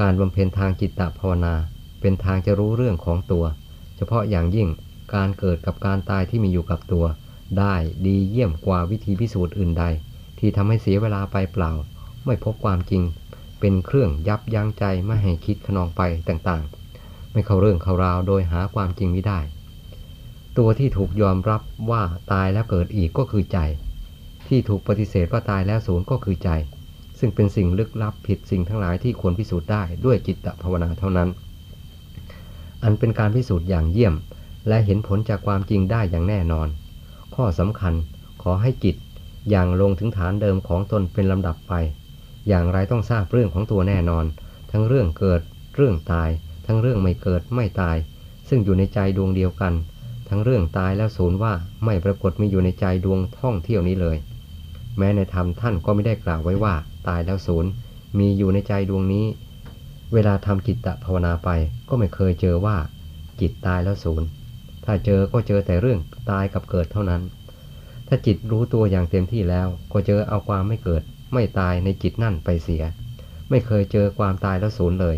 การบำเพ็ญทางจิตตภาวนา เป็นทางจะรู้เรื่องของตัว เฉพาะอย่างยิ่งการเกิดกับการตายที่มีอยู่กับตัว ได้ดีเยี่ยมกว่าวิธีพิสูจน์อื่นใด ที่ทำให้เสียเวลาไปเปล่า ไม่พบความจริง เป็นเครื่องยับยั้งใจไม่ให้คิดขนองไปต่างๆ ไม่เข้าเรื่องเข้าราวโดยหาความจริงไม่ได้ ตัวที่ถูกยอมรับว่าตายแล้วเกิดอีกก็คือใจ ที่ถูกปฏิเสธว่าตายแล้วศูนย์ก็คือใจ ซึ่งเป็นสิ่งลึกลับผิดสิ่งทั้งหลายที่ควรพิสูจน์ได้ด้วยจิตภาวนาเท่านั้น อันเป็นการพิสูจน์อย่างเยี่ยม และเห็นผลจากความจริงได้อย่างแน่นอน ข้อสำคัญขอให้จิตอย่างลงถึงฐานเดิมของตนเป็นลำดับไป อย่างไรต้องทราบเรื่องของตัวแน่นอน ทั้งเรื่องเกิด เรื่องตาย ทั้งเรื่องไม่เกิดไม่ตาย ซึ่งอยู่ในใจดวงเดียวกัน ทั้งเรื่องตายแล้วศูนย์ว่าไม่ปรากฏมีอยู่ในใจดวงท่องเที่ยวนี้เลย แม้ในธรรมท่านก็ไม่ได้กล่าวไว้ว่า ตายแล้วศูนย์มีอยู่ในใจดวงนี้ เวลาทำจิตตภาวนาไปก็ไม่เคยเจอว่า จิตตายแล้วศูนย์ถ้าเจอก็เจอแต่เรื่องตายกับเกิดเท่านั้น ถ้าจิตรู้ตัวอย่างเต็มที่แล้วก็เจอเอาความไม่เกิด ไม่ตายในจิตนั่นไปเสีย ไม่เคยเจอความตายแล้วศูนย์เลย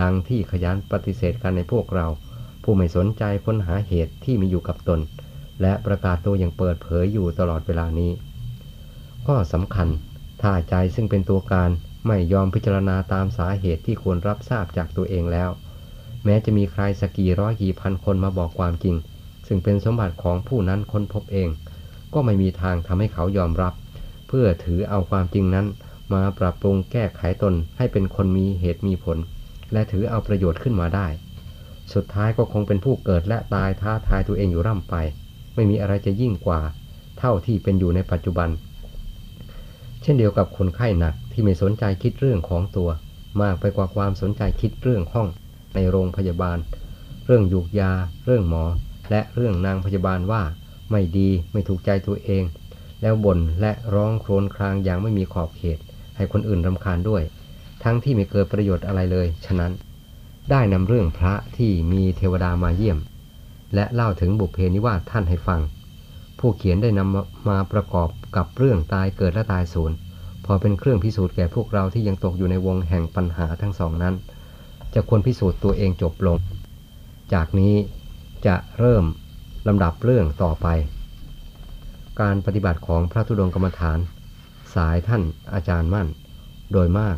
ดังที่ขยันปฏิเสธกันในพวกเรา ผู้ไม่สนใจค้นหาเหตุที่มีอยู่กับตน และประกาศตัวอย่างเปิดเผยอยู่ตลอดเวลานี้ ข้อสำคัญ ถ้าใจซึ่งเป็นตัวการไม่ยอมพิจารณาตามสาเหตุที่ควรรับทราบจากตัวเองแล้ว แม้จะมีใครสักกี่ร้อยกี่พันคนมาบอกความจริง ซึ่งเป็นสมบัติของผู้นั้นค้นพบเอง ก็ไม่มีทางทำให้เขายอมรับ เพื่อถือเอาความจริงนั้น มาปรับปรุงแก้ไขตนให้เป็นคนมีเหตุมีผล และถือเอาประโยชน์ขึ้นมาได้ สุดท้ายก็คงเป็นผู้เกิดและตายท้าทายตัวเองอยู่ร่ำไป ไม่มีอะไรจะยิ่งกว่า เท่าที่เป็นอยู่ในปัจจุบัน เช่นเดียวกับคนไข้หนักที่ไม่สนใจคิดเรื่องของตัว มากไปกว่าความสนใจคิดเรื่องห้อง ในโรงพยาบาล เรื่องยูกยา เรื่องหมอ และเรื่องนางพยาบาลว่า ไม่ดีไม่ถูกใจตัวเอง แล้วบ่นและร้องโครวญครางอย่างไม่มีขอบเขต ให้คนอื่นรำคาญด้วย ทั้งที่ไม่เกิดประโยชน์อะไรเลย ฉะนั้น ได้นำเรื่องพระที่มีเทวดามาเยี่ยม และเล่าถึงบุพเพนิวาสท่านให้ฟัง ผู้เขียนได้นำมาประกอบ กับเรื่องตายเกิดและตายสูญพอเป็นเครื่องพิสูจน์แก่พวกเราที่ยังตกอยู่ในวงแห่งปัญหาทั้งสองนั้น จะควรพิสูจน์ตัวเองจบลง จากนี้จะเริ่มลำดับเรื่องต่อไป การปฏิบัติของพระธุดงกรรมฐาน สายท่านอาจารย์มั่น โดยมาก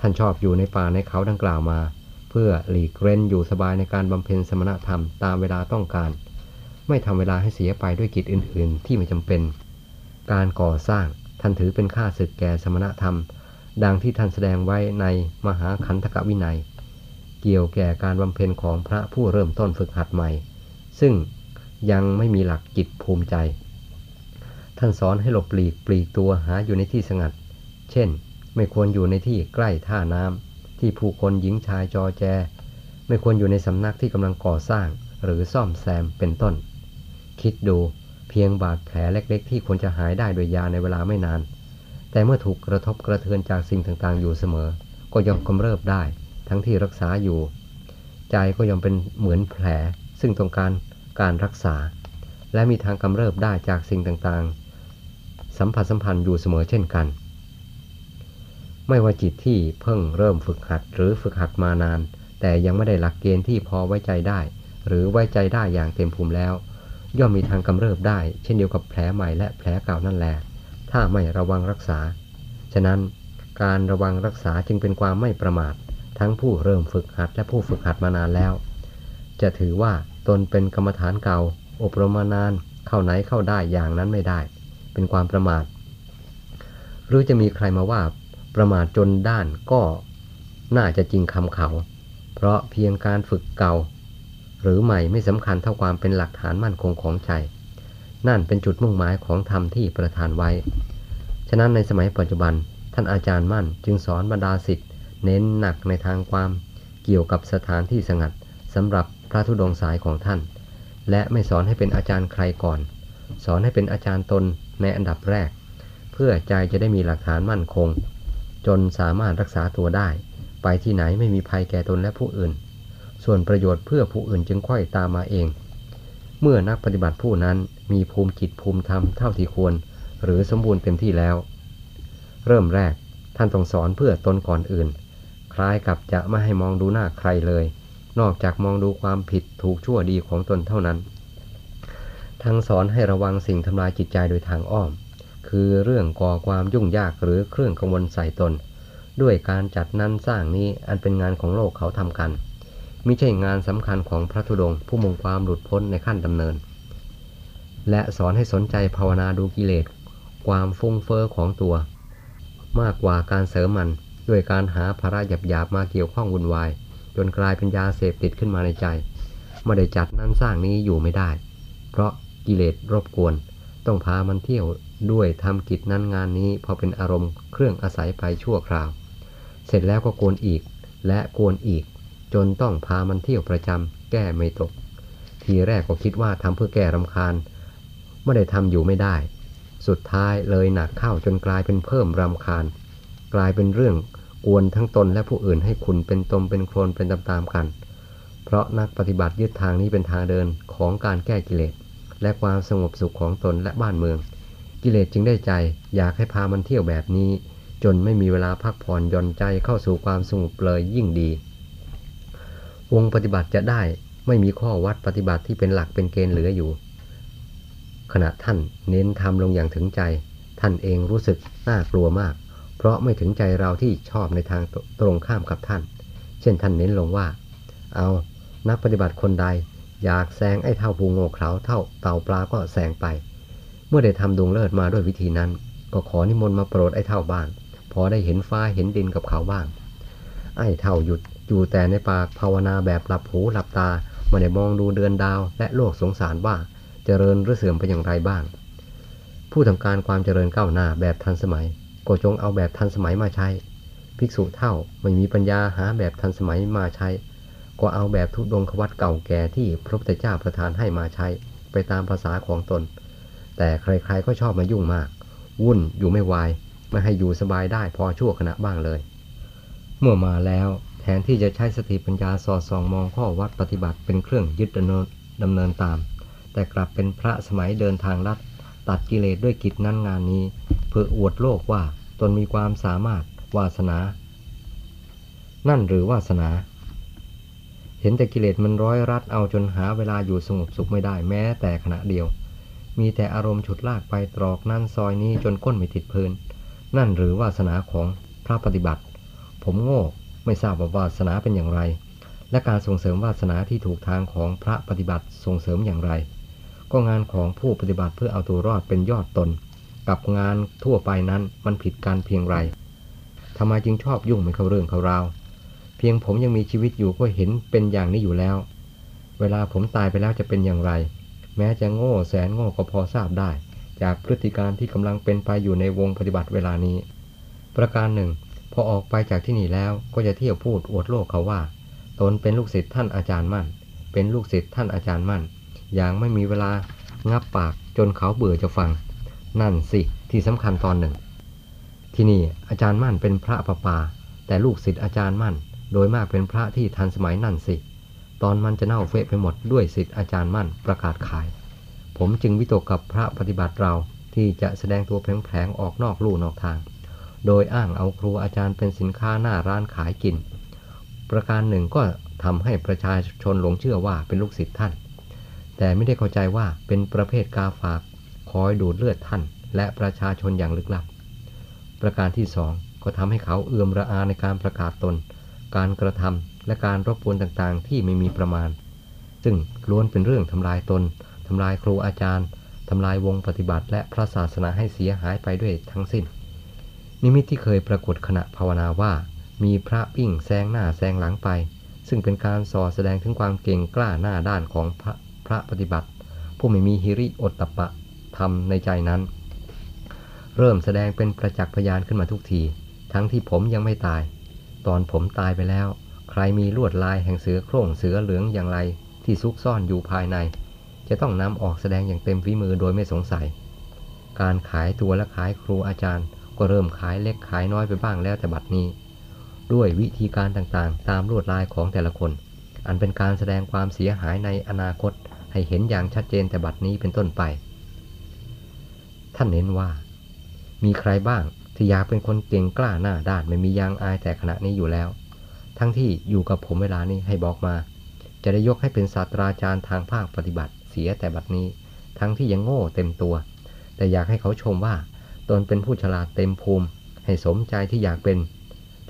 ท่านชอบอยู่ในป่าในเขาดังกล่าวมา เพื่อหลีกเร้นอยู่สบายในการบำเพ็ญสมณธรรมตามเวลาต้องการ ไม่ทำเวลาให้เสียไปด้วยกิจอื่น ๆ ที่ไม่จำเป็น การก่อสร้างท่านถือเป็นค่าศึกแก่สมณธรรม ดังที่ท่านแสดงไว้ในมหาขันธกวินัย เกี่ยวแก่การบำเพ็ญของพระผู้เริ่มต้นฝึกหัดใหม่ ซึ่งยังไม่มีหลักจิตภูมิใจ ท่านสอนให้หลบปลีกปลีกตัวหาอยู่ในที่สงัด เช่น ไม่ควรอยู่ในที่ใกล้ท่าน้ำที่ผู้คนหญิงชายจอแจ ไม่ควรอยู่ในสำนักที่กำลังก่อสร้างหรือซ่อมแซมเป็นต้น คิดดู เพียงบาดแผลเล็ก ๆ ที่ควรจะหายได้โดยยาในเวลาไม่นาน แต่เมื่อถูกกระทบกระเทือนจากสิ่งต่างๆ อยู่เสมอ ก็ย่อมกำเริบได้ ทั้งที่รักษาอยู่ ใจก็ย่อมเป็นเหมือนแผล ซึ่งต้องการการรักษา และมีทางกำเริบได้จากสิ่งต่างๆ สัมผัสสัมพันธ์อยู่เสมอเช่นกัน ไม่ว่าจิตที่เพิ่งเริ่มฝึกหัดหรือฝึกหัดมานาน แต่ยังไม่ได้หลักเกณฑ์ที่พอไว้ใจได้ หรือไว้ใจได้อย่างเต็มภูมิแล้ว ย่อมมีทางกำเริบได้ เช่นเดียวกับแผลใหม่และแผลเก่านั่นแหละถ้าไม่ระวังรักษา ฉะนั้นการระวังรักษาจึงเป็นความไม่ประมาท ทั้งผู้เริ่มฝึกหัดและผู้ฝึกหัดมานานแล้ว จะถือว่าตนเป็นกรรมฐานเก่า อบรมมานานเข้าไหนเข้าได้อย่างนั้นไม่ได้ เป็นความประมาท หรือจะมีใครมาว่าประมาทจนด้านก็น่าจะจริงคำเขา เพราะเพียงการฝึกเก่า หรือใหม่ไม่สำคัญเท่าความเป็นหลักฐานมั่นคงของใจ นั่นเป็นจุดมุ่งหมายของธรรมที่ประทานไว้ ฉะนั้นในสมัยปัจจุบันท่านอาจารย์มั่นจึงสอนบรรดาสิทธิ์เน้นหนักในทางความเกี่ยวกับสถานที่สงัดสำหรับพระธุดงสายของท่าน และไม่สอนให้เป็นอาจารย์ใครก่อน สอนให้เป็นอาจารย์ตนในอันดับแรก เพื่อใจจะได้มีหลักฐานมั่นคง จนสามารถรักษาตัวได้ ไปที่ไหนไม่มีภัยแก่ตนและผู้อื่น ส่วนประโยชน์เพื่อผู้อื่นจึงค่อยตามมาเอง เมื่อนักปฏิบัติผู้นั้นมีภูมิจิตภูมิธรรมเท่าที่ควร หรือสมบูรณ์เต็มที่แล้ว เริ่มแรกท่านต้องสอนเพื่อตนก่อนอื่น คล้ายกับจะไม่ให้มองดูหน้าใครเลย นอกจากมองดูความผิดถูกชั่วดีของตนเท่านั้น ทั้งสอนให้ระวังสิ่งทำลายจิตใจโดยทางอ้อม คือเรื่องก่อความยุ่งยากหรือเครื่องกังวลใส่ตน ด้วยการจัดนั้นสร้างนี้อันเป็นงานของโลกเขาทำกัน ม่ใช่งานสำคัญของพระธุดงค์ผู้มุ่งความหลุดพ้นในขั้นดำเนิน และสอนให้สนใจภาวนาดูกิเลส ความฟุ้งเฟอ้อของตัว มากกว่าการเสริมมันด้วยการหาภาระหยาบๆมาเกี่ยวข้องวุ่นวาย จนกลายเป็นยาเสพติดขึ้นมาในใจไม่ได้จัดนั้นสร้างนี้อยู่ไม่ได้ เพราะกิเลสรบกวน ต้องพามันเที่ยวด้วยทำกิจนั้นงานนี้พอเป็นอารมณ์เครื่องอาศัยไปชั่วคราว เสร็จแล้วก็กวนอีกและกวนอีก จนต้องพามันเที่ยวประจำแก้ไม่ตก ทีแรกก็คิดว่าทำเพื่อแก้รำคาญไม่ได้ทำอยู่ไม่ได้ สุดท้ายเลยหนักเข้าจนกลายเป็นเพิ่มรำคาญ กลายเป็นเรื่องกวนทั้งตนและผู้อื่นให้ขุนเป็นตมเป็นโคลนเป็นตามๆกัน เพราะนักปฏิบัติยึดทางนี้เป็นทางเดินของการแก้กิเลส และความสงบสุขของตนและบ้านเมือง กิเลสจึงได้ใจอยากให้พามันเที่ยวแบบนี้ จนไม่มีเวลาพักผ่อนย่อนใจเข้าสู่ความสงบเลยยิ่งดี วงปฏิบัติจะได้ไม่มีข้อวัดปฏิบัติที่เป็นหลักเป็นเกณฑ์เหลืออยู่ ขณะท่านเน้นทำลงอย่างถึงใจ ท่านเองรู้สึกน่ากลัวมาก เพราะไม่ถึงใจเราที่ชอบในทางตรงข้ามกับท่าน เช่นท่านเน้นลงว่า เอานักปฏิบัติคนใด อยากแซงไอ้เท่าภูงโง่เขาเท่าเต่าปลาก็แซงไป เมื่อได้ทำดวงเลิศมาด้วยวิธีนั้น ก็ขอนิมนต์มาโปรดไอ้เท่าบ้างพอได้เห็นฟ้าเห็นดินกับเขาบ้างไอ้เท่าหยุด อยู่แต่ในปากภาวนาแบบหลับหูหลับตาไม่ได้มองดูเดือนดาวและโลกสงสารว่าเจริญหรือเสื่อมไปอย่างไรบ้าง ผู้ทำการความเจริญก้าวหน้าแบบทันสมัย ก็จงเอาแบบทันสมัยมาใช้ ภิกษุเท่าไม่มีปัญญาหาแบบทันสมัยมาใช้ ก็เอาแบบทุดงควัตเก่าแก่ที่พระพุทธเจ้าประทานให้มาใช้ ไปตามภาษาของตน แต่ใครๆก็ชอบมายุ่งมาก วุ่นอยู่ไม่วายไม่ให้อยู่สบายได้พอชั่วขณะบ้างเลย เมื่อมาแล้ว ทนที่จะใช้สติปัญญาสอดส่องมองข้อวัดปฏิบัติเป็นเครื่องยึดดำเนินดำเนินตาม แต่กลับเป็นพระสมัยเดินทางลัด ตัดกิเลสด้วยกิจนั้นงานนี้ เพื่ออวดโลกว่าตนมีความสามารถวาสนา นั่นหรือวาสนา เห็นแต่กิเลสมันร้อยรัดเอาจนหาเวลาอยู่สงบสุขไม่ได้แม้แต่ขณะเดียว มีแต่อารมณ์ฉุดลากไปตรอกนั่นซอยนี้จนก้นไม่ติดพื้น นั่นหรือวาสนาของพระปฏิบัติ ผมโง่ ไม่ทราบว่าวาสนาเป็นอย่างไร และการส่งเสริมวาสนาที่ถูกทางของพระปฏิบัติส่งเสริมอย่างไร ก็งานของผู้ปฏิบัติเพื่อเอาตัวรอดเป็นยอดตน กับงานทั่วไปนั้นมันผิดกันเพียงไรทำไมจึงชอบยุ่งไม่เข้าเรื่องเข้าราว เพียงผมยังมีชีวิตอยู่ก็เห็นเป็นอย่างนี้อยู่แล้ว เวลาผมตายไปแล้วจะเป็นอย่างไร แม้จะโง่แสนโง่ก็พอทราบได้ จากพฤติการที่กำลังเป็นไปอยู่ในวงปฏิบัติเวลานี้ ประการหนึ่ง พอออกไปจากที่นี่แล้วก็จะเที่ยวพูดอวดโลกเขาว่า ตนเป็นลูกศิษย์ท่านอาจารย์มั่น เป็นลูกศิษย์ท่านอาจารย์มั่น อย่างไม่มีเวลางับปากจนเขาเบื่อจะฟัง นั่นสิที่สำคัญตอนหนึ่ง ที่นี่อาจารย์มั่นเป็นพระประปา แต่ลูกศิษย์อาจารย์มั่น โดยมากเป็นพระที่ทันสมัยนั่นสิ ตอนมันจะเน่าเฟะไปหมดด้วยศิษย์อาจารย์มั่นประกาศขาย ผมจึงวิตกกับพระปฏิบัติเราที่จะแสดงตัวแผลงๆออกนอกลู่นอกทาง โดยอ้างเอาครูอาจารย์เป็นสินค้าหน้าร้านขายกิน ประการหนึ่งก็ทำให้ประชาชนหลงเชื่อว่าเป็นลูกศิษย์ท่าน แต่ไม่ได้เข้าใจว่าเป็นประเภทกาฝากคอยดูดเลือดท่าน และประชาชนอย่างลึกลับ ประการที่สองก็ทำให้เขาเอื่อมระอาในการประกาศตน การกระทำและการรบกวนต่างๆ ที่ไม่มีประมาณ ซึ่งล้วนเป็นเรื่องทำลายตนทำลายครูอาจารย์ทำลายวงปฏิบัติ และพระศาสนาให้เสียหายไปด้วยทั้งสิ้น นิมิตที่เคยปรากฏขณะภาวนาว่า มีพระวิ่งแซงหน้าแซงหลังไป ซึ่งเป็นการส่อแสดงถึงความเก่งกล้าหน้าด้านของพระพระปฏิบัติ ผู้ไม่มีฮิริโอตตปปะธรรมในใจนั้น เริ่มแสดงเป็นประจักษ์พยานขึ้นมาทุกที ทั้งที่ผมยังไม่ตาย ตอนผมตายไปแล้ว ใครมีลวดลายแห่งเสือโคร่งเสือเหลืองอย่างไรที่ซุกซ่อนอยู่ภายใน จะต้องนำออกแสดงอย่างเต็มฝีมือโดยไม่สงสัย การขายตัวและขายครูอาจารย์ ก็เริ่มขายเล็กขายน้อยไปบ้างแล้วแต่บัดนี้ ด้วยวิธีการต่างๆ ตามลวดลายของแต่ละคน อันเป็นการแสดงความเสียหายในอนาคตให้เห็นอย่างชัดเจนแต่บัดนี้เป็นต้นไป ท่านเน้นว่า มีใครบ้างที่อยากเป็นคนเก่งกล้าหน้าด้านไม่มียางอายแต่ขณะนี้อยู่แล้ว ทั้งที่อยู่กับผมเวลานี้ให้บอกมา จะได้ยกให้เป็นศาสตราจารย์ทางภาคปฏิบัติเสียแต่บัดนี้ ทั้งที่ยังโง่เต็มตัว แต่อยากให้เขาชมว่า ตนเป็นผู้ฉลาดเต็มภูมิ ให้สมใจที่อยากเป็น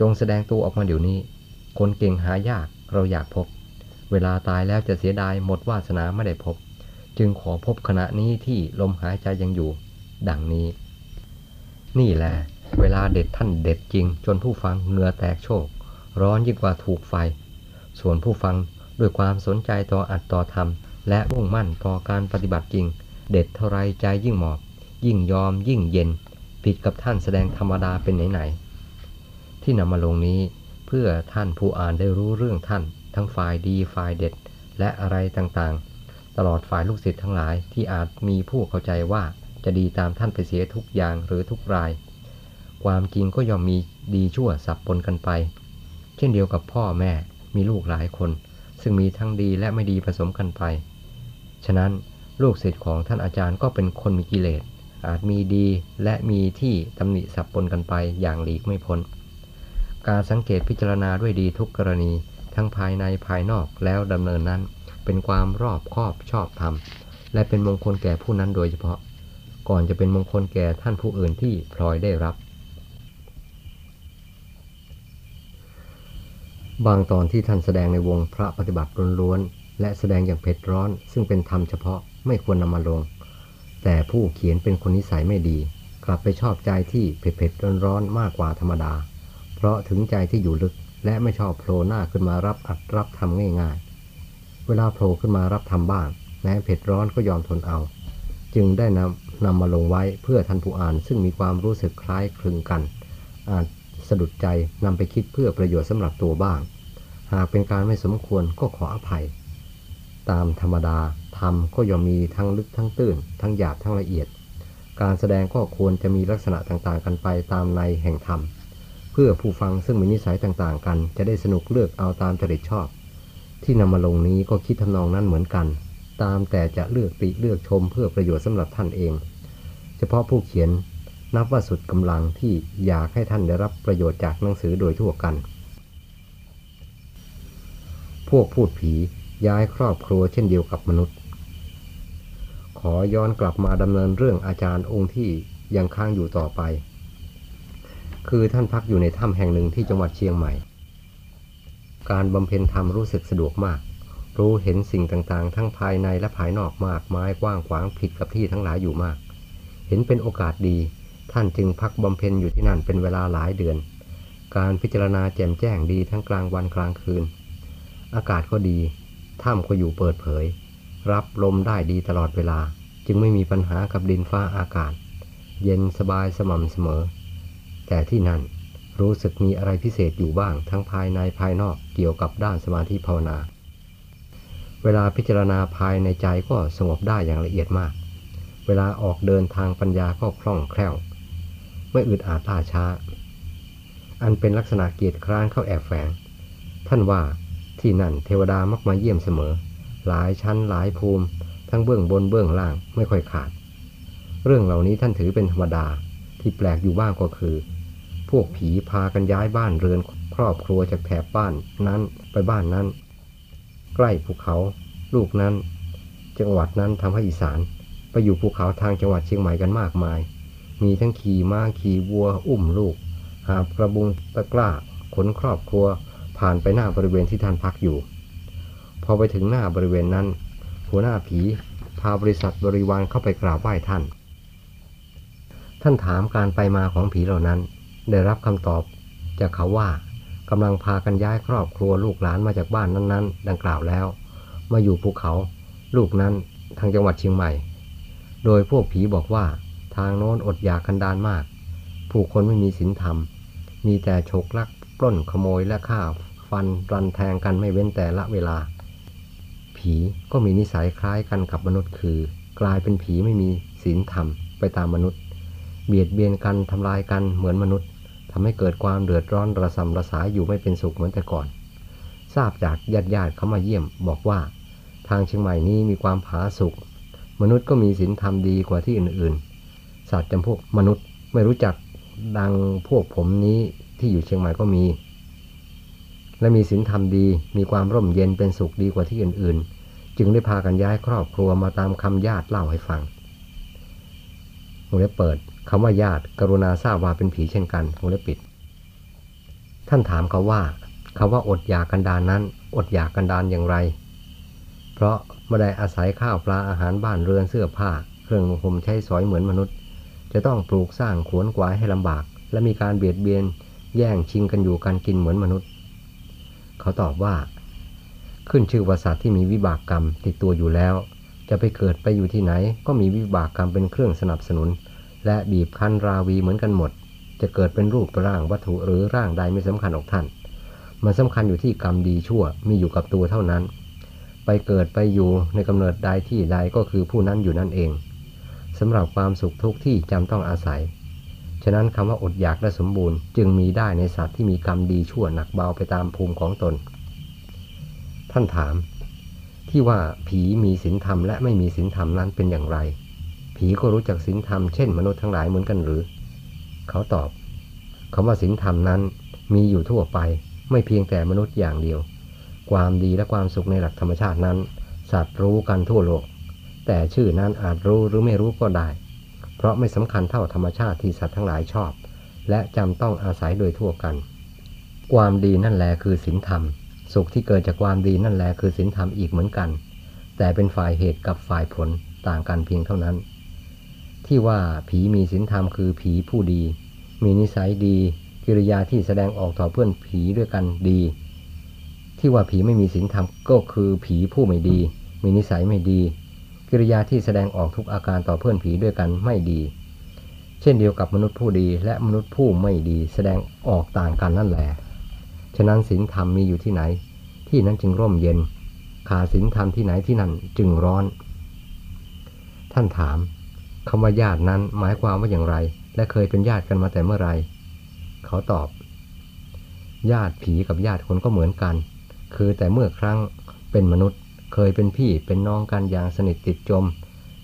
จงแสดงตัวออกมาเดี๋ยวนี้ คนเก่งหายากเราอยากพบ เวลาตายแล้วจะเสียดายหมดวาสนาไม่ได้พบ จึงขอพบขณะนี้ที่ลมหายใจยังอยู่ ดังนี้ นี่แหละ เวลาเด็ดท่านเด็ดจริง จนผู้ฟังเหงื่อแตกโชก ร้อนยิ่งกว่าถูกไฟ ส่วนผู้ฟังด้วยความสนใจต่ออัดต่อธรรม และมุ่งมั่นต่อการปฏิบัติจริง เด็ดเท่าไรใจยิ่งหมอบ ยิ่งยอมยิ่งเย็น ผิดกับท่านแสดงธรรมดาเป็นไหนๆที่นำมาลงนี้เพื่อท่านผู้อ่านได้รู้เรื่องท่าน ทั้งฝ่ายดีฝ่ายเด็ด และอะไรต่างๆ ตลอดฝ่ายลูกศิษย์ทั้งหลายที่อาจมีผู้เข้าใจว่าจะดีตามท่านไปเสียทุกอย่างหรือทุกราย ความจริงก็ย่อมมีดีชั่วสับปนกันไป เช่นเดียวกับพ่อแม่มีลูกหลายคน ซึ่งมีทั้งดีและไม่ดีผสมกันไป ฉะนั้นลูกศิษย์ของท่านอาจารย์ก็เป็นคนมีกิเลส อาจมีดีและมีที่ตำหนิสับปนกันไปอย่างหลีกไม่พ้น การสังเกตพิจารณาด้วยดีทุกกรณี ทั้งภายในภายนอกแล้วดำเนินนั้น เป็นความรอบคอบชอบธรรม และเป็นมงคลแก่ผู้นั้นโดยเฉพาะ ก่อนจะเป็นมงคลแก่ท่านผู้อื่นที่พลอยได้รับ บางตอนที่ท่านแสดงในวงพระปฏิบัติล้วนๆและแสดงอย่างเผ็ดร้อน ซึ่งเป็นธรรมเฉพาะไม่ควรนำมาลง แต่ผู้เขียนเป็นคนนิสัยไม่ดี กลับไปชอบใจที่เผ็ดๆร้อนๆมากกว่าธรรมดา เพราะถึงใจที่อยู่ลึกและไม่ชอบโผล่หน้าขึ้นมารับอัดรับทำง่ายๆ เวลาโผล่ขึ้นมารับทำบ้าง แม้เผ็ดร้อนก็ยอมทนเอา จึงได้นำนำมาลงไว้เพื่อท่านผู้อ่านซึ่งมีความรู้สึกคล้ายคลึงกัน อาจสะดุดใจนำไปคิดเพื่อประโยชน์สำหรับตัวบ้าง หากเป็นการไม่สมควรก็ขออภัย ตามธรรมดา ธรรมก็ย่อมมีทั้งลึกทั้งตื้น ทั้งหยาบทั้งละเอียด การแสดงก็ควรจะมีลักษณะต่างๆ กันไปตามในแห่งธรรม เพื่อผู้ฟังซึ่งมีนิสัยต่างๆ กันจะได้สนุกเลือกเอาตามจริตชอบ ที่นำมาลงนี้ก็คิดทำนองนั้นเหมือนกัน ตามแต่จะเลือกติเลือกชมเพื่อประโยชน์สำหรับท่านเอง เฉพาะผู้เขียนนับว่าสุดกำลังที่อยากให้ท่านได้รับประโยชน์จากหนังสือโดยทั่วกัน พวกพูดผีย้ายครอบครัวเช่นเดียวกับมนุษย์ ขอย้อนกลับมาดำเนินเรื่องอาจารย์องค์ที่ยังค้างอยู่ต่อไป คือท่านพักอยู่ในถ้ำแห่งหนึ่งที่จังหวัดเชียงใหม่ การบำเพ็ญธรรมรู้สึกสะดวกมาก รู้เห็นสิ่งต่างๆ ทั้งภายในและภายนอกมากไม้กว้างขวางผิดกับที่ทั้งหลายอยู่มาก เห็นเป็นโอกาสดี ท่านจึงพักบำเพ็ญอยู่ที่นั่นเป็นเวลาหลายเดือน การพิจารณาแจ่มแจ้งดีทั้งกลางวันกลางคืน อากาศก็ดี ถ้ำก็อยู่เปิดเผย รับลมได้ดีตลอดเวลา จึงไม่มีปัญหากับดินฟ้าอากาศ เย็นสบายสม่ำเสมอ แต่ที่นั่นรู้สึกมีอะไรพิเศษอยู่บ้างทั้งภายในภายนอกเกี่ยวกับด้านสมาธิภาวนา เวลาพิจารณาภายในใจก็สงบได้อย่างละเอียดมาก เวลาออกเดินทางปัญญาก็คล่องแคล่ว ไม่อึดอาดล่าช้า อันเป็นลักษณะเกียรติคร้านเข้าแอบแฝง ท่านว่าที่นั่นเทวดามักมาเยี่ยมเสมอ หลายชั้นหลายภูมิ ทั้งเบื้องบนเบื้องล่างไม่ค่อยขาด เรื่องเหล่านี้ท่านถือเป็นธรรมดาที่แปลกอยู่บ้างก็คือ พวกผีพากันย้ายบ้านเรือนครอบครัวจากแถบบ้านนั้นไปบ้านนั้น ใกล้ภูเขา ลูกนั้น จังหวัดนั้นทำให้อีสาน ไปอยู่ภูเขาทางจังหวัดเชียงใหม่กันมากมาย มีทั้งขี่ม้าขี่วัว อุ้มลูก หาบกระบุงตะกร้าขนครอบครัวผ่านไปหน้าบริเวณที่ท่านพักอยู่ อไปถึงหน้าบริเวณนั้น หัวหน้าผีพาบริษัทบริวารเข้าไปกราบไหว้ท่าน ท่านถามการไปมาของผีเหล่านั้น ได้รับคำตอบจากเขาว่ากำลังพากันย้ายครอบครัวลูกหลานมาจากบ้านนั้นๆ ดังกล่าวแล้ว มาอยู่ภูเขาลูกนั้นทางจังหวัดเชียงใหม่ โดยพวกผีบอกว่าทางโน้นอดอยากคันดานมาก ผู้คนไม่มีศีลธรรม มีแต่ฉกลักปล้นขโมยและฆ่าฟันรันแทงกันไม่เว้นแต่ละเวลา ผีก็มีนิสัยคล้ายกันกับมนุษย์คือ กลายเป็นผีไม่มีศีลธรรมไปตามมนุษย์ เบียดเบียนกันทำลายกันเหมือนมนุษย์ทำให้เกิดความเดือดร้อนระสำระสายอยู่ไม่เป็นสุขเหมือนแต่ก่อน ทราบจากญาติญาติเขามาเยี่ยม บอกว่า ทางเชียงใหม่นี้มีความผาสุกมนุษย์ก็มีศีลธรรมดีกว่าที่อื่นๆ สัตว์จำพวกมนุษย์ไม่รู้จักดังพวกผมนี้ที่อยู่เชียงใหม่ก็มี และมีศีลธรรมดี มีความร่มเย็นเป็นสุขดีกว่าที่อื่นๆ จึงได้พากันย้ายครอบครัวมาตามคำญาติเล่าให้ฟังวงเล็บเปิดคำว่าญาติ กรุณาทราบว่าเป็นผีเช่นกันวงเล็บปิด ท่านถามเขาว่าคำว่าอดอยากกันดานนั้น อดอยากกันดานอย่างไร เพราะไม่ได้อาศัยข้าวปลาอาหารบ้านเรือนเสื้อผ้า เครื่องห่มใช้สอยเหมือนมนุษย์ จะต้องปลูกสร้างขวนกวายให้ลำบาก และมีการเบียดเบียน แย่งชิงกันอยู่กันกินเหมือนมนุษย์ เขาตอบว่า ขึ้นชื่อว่าสัตว์ที่มีวิบากกรรมติดตัวอยู่แล้ว จะไปเกิดไปอยู่ที่ไหน ก็มีวิบากกรรมเป็นเครื่องสนับสนุน และบีบคั้นราวีเหมือนกันหมด จะเกิดเป็นรูปร่างวัตถุหรือร่างใดไม่สำคัญออกท่าน มันสำคัญอยู่ที่กรรมดีชั่วมีอยู่กับตัวเท่านั้น ไปเกิดไปอยู่ในกำเนิดใดที่ใดก็คือผู้นั้นอยู่นั่นเองสำหรับความสุขทุกข์ที่จำต้องอาศัยะนั้นคำว่าอดอยากและสมบูรณ์ จึงมีได้ในสัตว์ที่มีกรรมดีชั่วหนักเบาไปตามภูมิของตน ท่านถาม ที่ว่าผีมีศีลธรรมและไม่มีศีลธรรมนั้นเป็นอย่างไร ผีก็รู้จักศีลธรรมเช่นมนุษย์ทั้งหลายเหมือนกันหรือ เขาตอบคำว่าศีลธรรมนั้นมีอยู่ทั่วไป ไม่เพียงแต่มนุษย์อย่างเดียว ความดีและความสุขในหลักธรรมชาตินั้น สัตว์รู้กันทั่วโลก แต่ชื่อนั้นอาจรู้หรือไม่รู้ก็ได้ เพราะไม่สำคัญเท่าธรรมชาติที่สัตว์ทั้งหลายชอบ และจำต้องอาศัยโดยทั่วกัน ความดีนั่นแหละคือศีลธรรม สุขที่เกิดจากความดีนั่นแหละคือศีลธรรมอีกเหมือนกัน แต่เป็นฝ่ายเหตุกับฝ่ายผลต่างกันเพียงเท่านั้น ที่ว่าผีมีศีลธรรมคือผีผู้ดี มีนิสัยดี กิริยาที่แสดงออกต่อเพื่อนผีด้วยกันดี ที่ว่าผีไม่มีศีลธรรมก็คือผีผู้ไม่ดี มีนิสัยไม่ดี กิริยาที่แสดงออกทุกอาการต่อเพื่อนผีด้วยกันไม่ดี เช่นเดียวกับมนุษย์ผู้ดีและมนุษย์ผู้ไม่ดีแสดงออกต่างกันนั่นแหละฉะนั้นศีลธรรมมีอยู่ที่ไหน ที่นั้นจึงร่มเย็น ขาดศีลธรรมที่ไหนที่นั่นจึงร้อน ท่านถามคำว่าญาตินั้นหมายความว่าอย่างไร และเคยเป็นญาติกันมาแต่เมื่อไรเขาตอบ ญาติผีกับญาติคนก็เหมือนกัน คือแต่เมื่อครั้งเป็นมนุษย์ เคยเป็นพี่เป็นน้องกันอย่างสนิทติดจม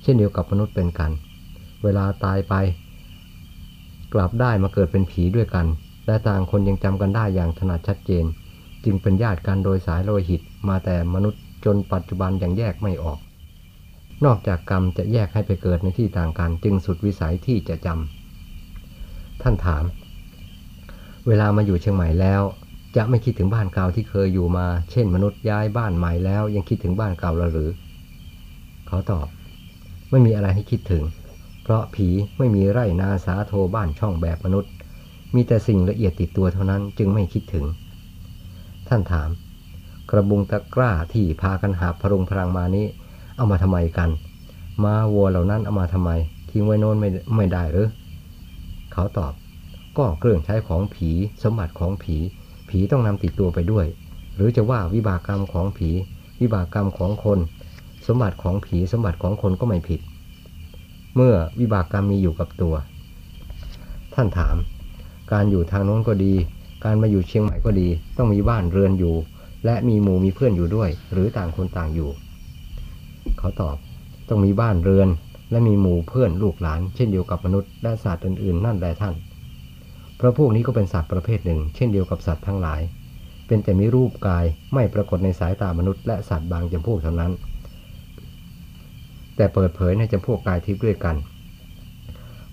เช่นเดียวกับมนุษย์เป็นกัน เวลาตายไป กลับได้มาเกิดเป็นผีด้วยกัน และต่างคนยังจำกันได้อย่างถนัดชัดเจน จึงเป็นญาติกันโดยสายโลหิตมาแต่มนุษย์จนปัจจุบันยังแยกไม่ออก นอกจากกรรมจะแยกให้ไปเกิดในที่ต่างกันจึงสุดวิสัยที่จะจำท่านถาม เวลามาอยู่เชียงใหม่แล้ว จะไม่คิดถึงบ้านเก่าที่เคยอยู่มา เช่น มนุษย์ย้ายบ้านใหม่แล้ว ยังคิดถึงบ้านเก่าหรือ เขาตอบ ไม่มีอะไรให้คิดถึง เพราะผีไม่มีไร่นาสาโทบ้านช่องแบบมนุษย์ มีแต่สิ่งละเอียดติดตัวเท่านั้นจึงไม่คิดถึง ท่านถาม กระบุงตะกร้าที่พากันหาพรุงพลังมานี้ เอามาทำไมกัน มาวัวเหล่านั้นเอามาทำไม ทิ้งไว้โน้นไม่ไม่ได้หรือ เขาตอบ ก็เครื่องใช้ของผีสมบัติของผี ผีต้องนำติดตัวไปด้วย หรือจะว่าวิบากกรรมของผี วิบากกรรมของคน สมบัติของผีสมบัติของคนก็ไม่ผิด เมื่อวิบากกรรมมีอยู่กับตัว ท่านถาม การอยู่ทางโน้นก็ดี การมาอยู่เชียงใหม่ก็ดี ต้องมีบ้านเรือนอยู่ และมีหมู่มีเพื่อนอยู่ด้วย หรือต่างคนต่างอยู่ เขาตอบต้องมีบ้านเรือน และมีหมู่เพื่อนลูกหลาน เช่นเดียวกับมนุษย์และสัตว์อื่นๆ นั่นแหละท่าน เพราะพวกนี้ก็เป็นสัตว์ประเภทหนึ่ง เช่นเดียวกับสัตว์ทั้งหลาย เป็นแต่มีรูปกายไม่ปรากฏในสายตามนุษย์และสัตว์บางจำพวกเท่านั้น แต่เปิดเผยในจำพวกกายทิพย์ด้วยกัน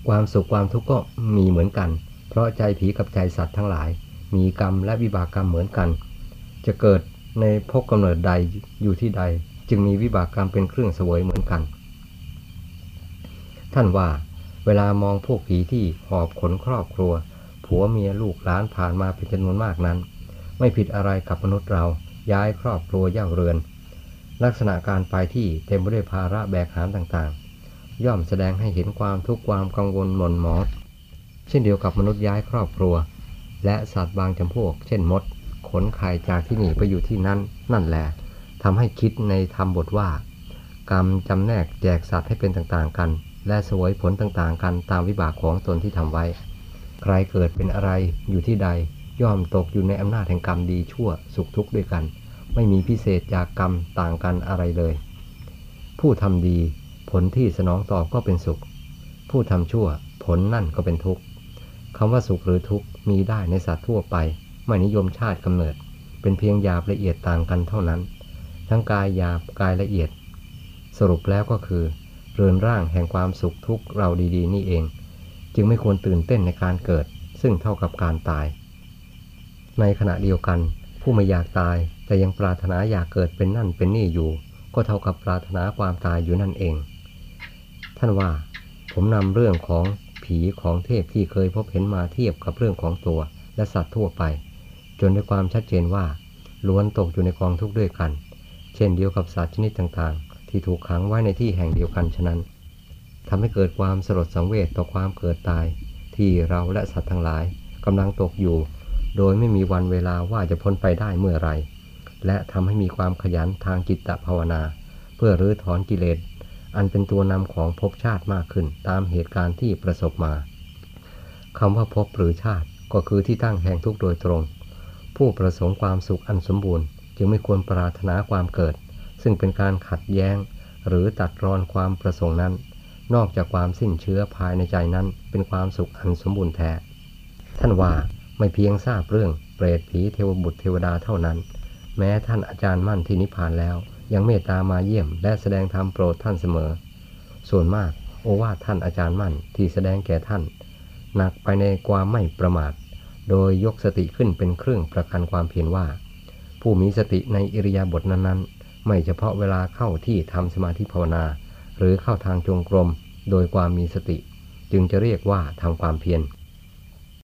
ความสุขความทุกข์ก็มีเหมือนกัน เพราะใจผีกับใจสัตว์ทั้งหลาย มีกรรมและวิบากกรรมเหมือนกัน จะเกิดในภพกำเนิดใดอยู่ที่ใด จึงมีวิบากกรรมเป็นเครื่องเสวยเหมือนกัน ท่านว่า เวลามองพวกผีที่หอบขนครอบครัว ผัวเมียลูกหลานผ่านมาเป็นจำนวนมากนั้น ไม่ผิดอะไรกับมนุษย์เราย้ายครอบครัวย่าเรือน ลักษณะการไปที่เต็มไปด้วยภาระแบกหามต่างๆ ย่อมแสดงให้เห็นความทุกข์ความกังวลหม่นหมองเช่นเดียวกับมนุษย์ย้ายครอบครัว และสัตว์บางจำพวก เช่นมด ขนไข่จากที่นี่ไปอยู่ที่นั่นนั่นแหละทำให้คิดในธรรมบทว่า กรรมจำแนกแจกสัตว์ให้เป็นต่างๆกัน และสวยผลต่างๆกันตามวิบากของตนที่ทำไว้ ใครเกิดเป็นอะไรอยู่ที่ใด ย่อมตกอยู่ในอำนาจแห่งกรรมดีชั่วสุขทุกข์ด้วยกัน ไม่มีพิเศษจากกรรมต่างกันอะไรเลย ผู้ทำดีผลที่สนองตอบก็เป็นสุข ผู้ทำชั่วผลนั่นก็เป็นทุกข์คำว่าสุขหรือทุกข์มีได้ในสัตว์ทั่วไป ไม่นิยมชาติกำเนิด เป็นเพียงหยาบละเอียดต่างกันเท่านั้น ทั้งกายหยาบกายละเอียด สรุปแล้วก็คือ เรือนร่างแห่งความสุขทุกข์เราดีๆ นี่เอง จึงไม่ควรตื่นเต้นในการเกิด ซึ่งเท่ากับการตาย ในขณะเดียวกัน ผู้ไม่อยากตายแต่ยังปรารถนาอยากเกิดเป็นนั่นเป็นนี่อยู่ ก็เท่ากับปรารถนาความตายอยู่นั่นเอง ท่านว่า ผมนำเรื่องของผีของเทพที่เคยพบเห็นมาเทียบกับเรื่องของตัว และสัตว์ทั่วไป จนได้ความชัดเจนว่าล้วนตกอยู่ในกองทุกข์ด้วยกัน เช่นเดียวกับสัตว์ชนิดต่างๆ ที่ถูกขังไว้ในที่แห่งเดียวกันฉะนั้น ทำให้เกิดความสลดสังเวชต่อความเกิดตาย ที่เราและสัตว์ทั้งหลายกำลังตกอยู่ โดยไม่มีวันเวลาว่าจะพ้นไปได้เมื่อไร และทำให้มีความขยันทางจิตภาวนา เพื่อรื้อถอนกิเลสอันเป็นตัวนำของภพชาติมากขึ้นตามเหตุการณ์ที่ประสบมาคำว่าภพหรือชาติก็คือที่ตั้งแห่งทุกข์โดยตรง ผู้ประสงค์ความสุขอันสมบูรณ์ จึงไม่ควรปรารถนาความเกิด ซึ่งเป็นการขัดแย้ง หรือตัดรอนความประสงค์นั้น นอกจากความสิ้นเชื้อภายในใจนั้นเป็นความสุขอันสมบูรณ์แท้ ท่านว่าไม่เพียงทราบเรื่องเปรตผีเทวบุตรเทวดาเท่านั้น แม้ท่านอาจารย์มั่นที่นิพพานแล้ว ยังเมตตามาเยี่ยมและแสดงธรรมโปรดท่านเสมอ ส่วนมากโอวาทท่านอาจารย์มั่นที่แสดงแก่ท่าน หนักไปในความไม่ประมาท โดยยกสติขึ้นเป็นเครื่องประกันความเพียรว่า ผู้มีสติในอิริยาบถนั้นๆ ไม่เฉพาะเวลาเข้าที่ทำสมาธิภาวนา รือเข้าทางจงกรม โดยความมีสติ จึงจะเรียกว่าทำความเพียร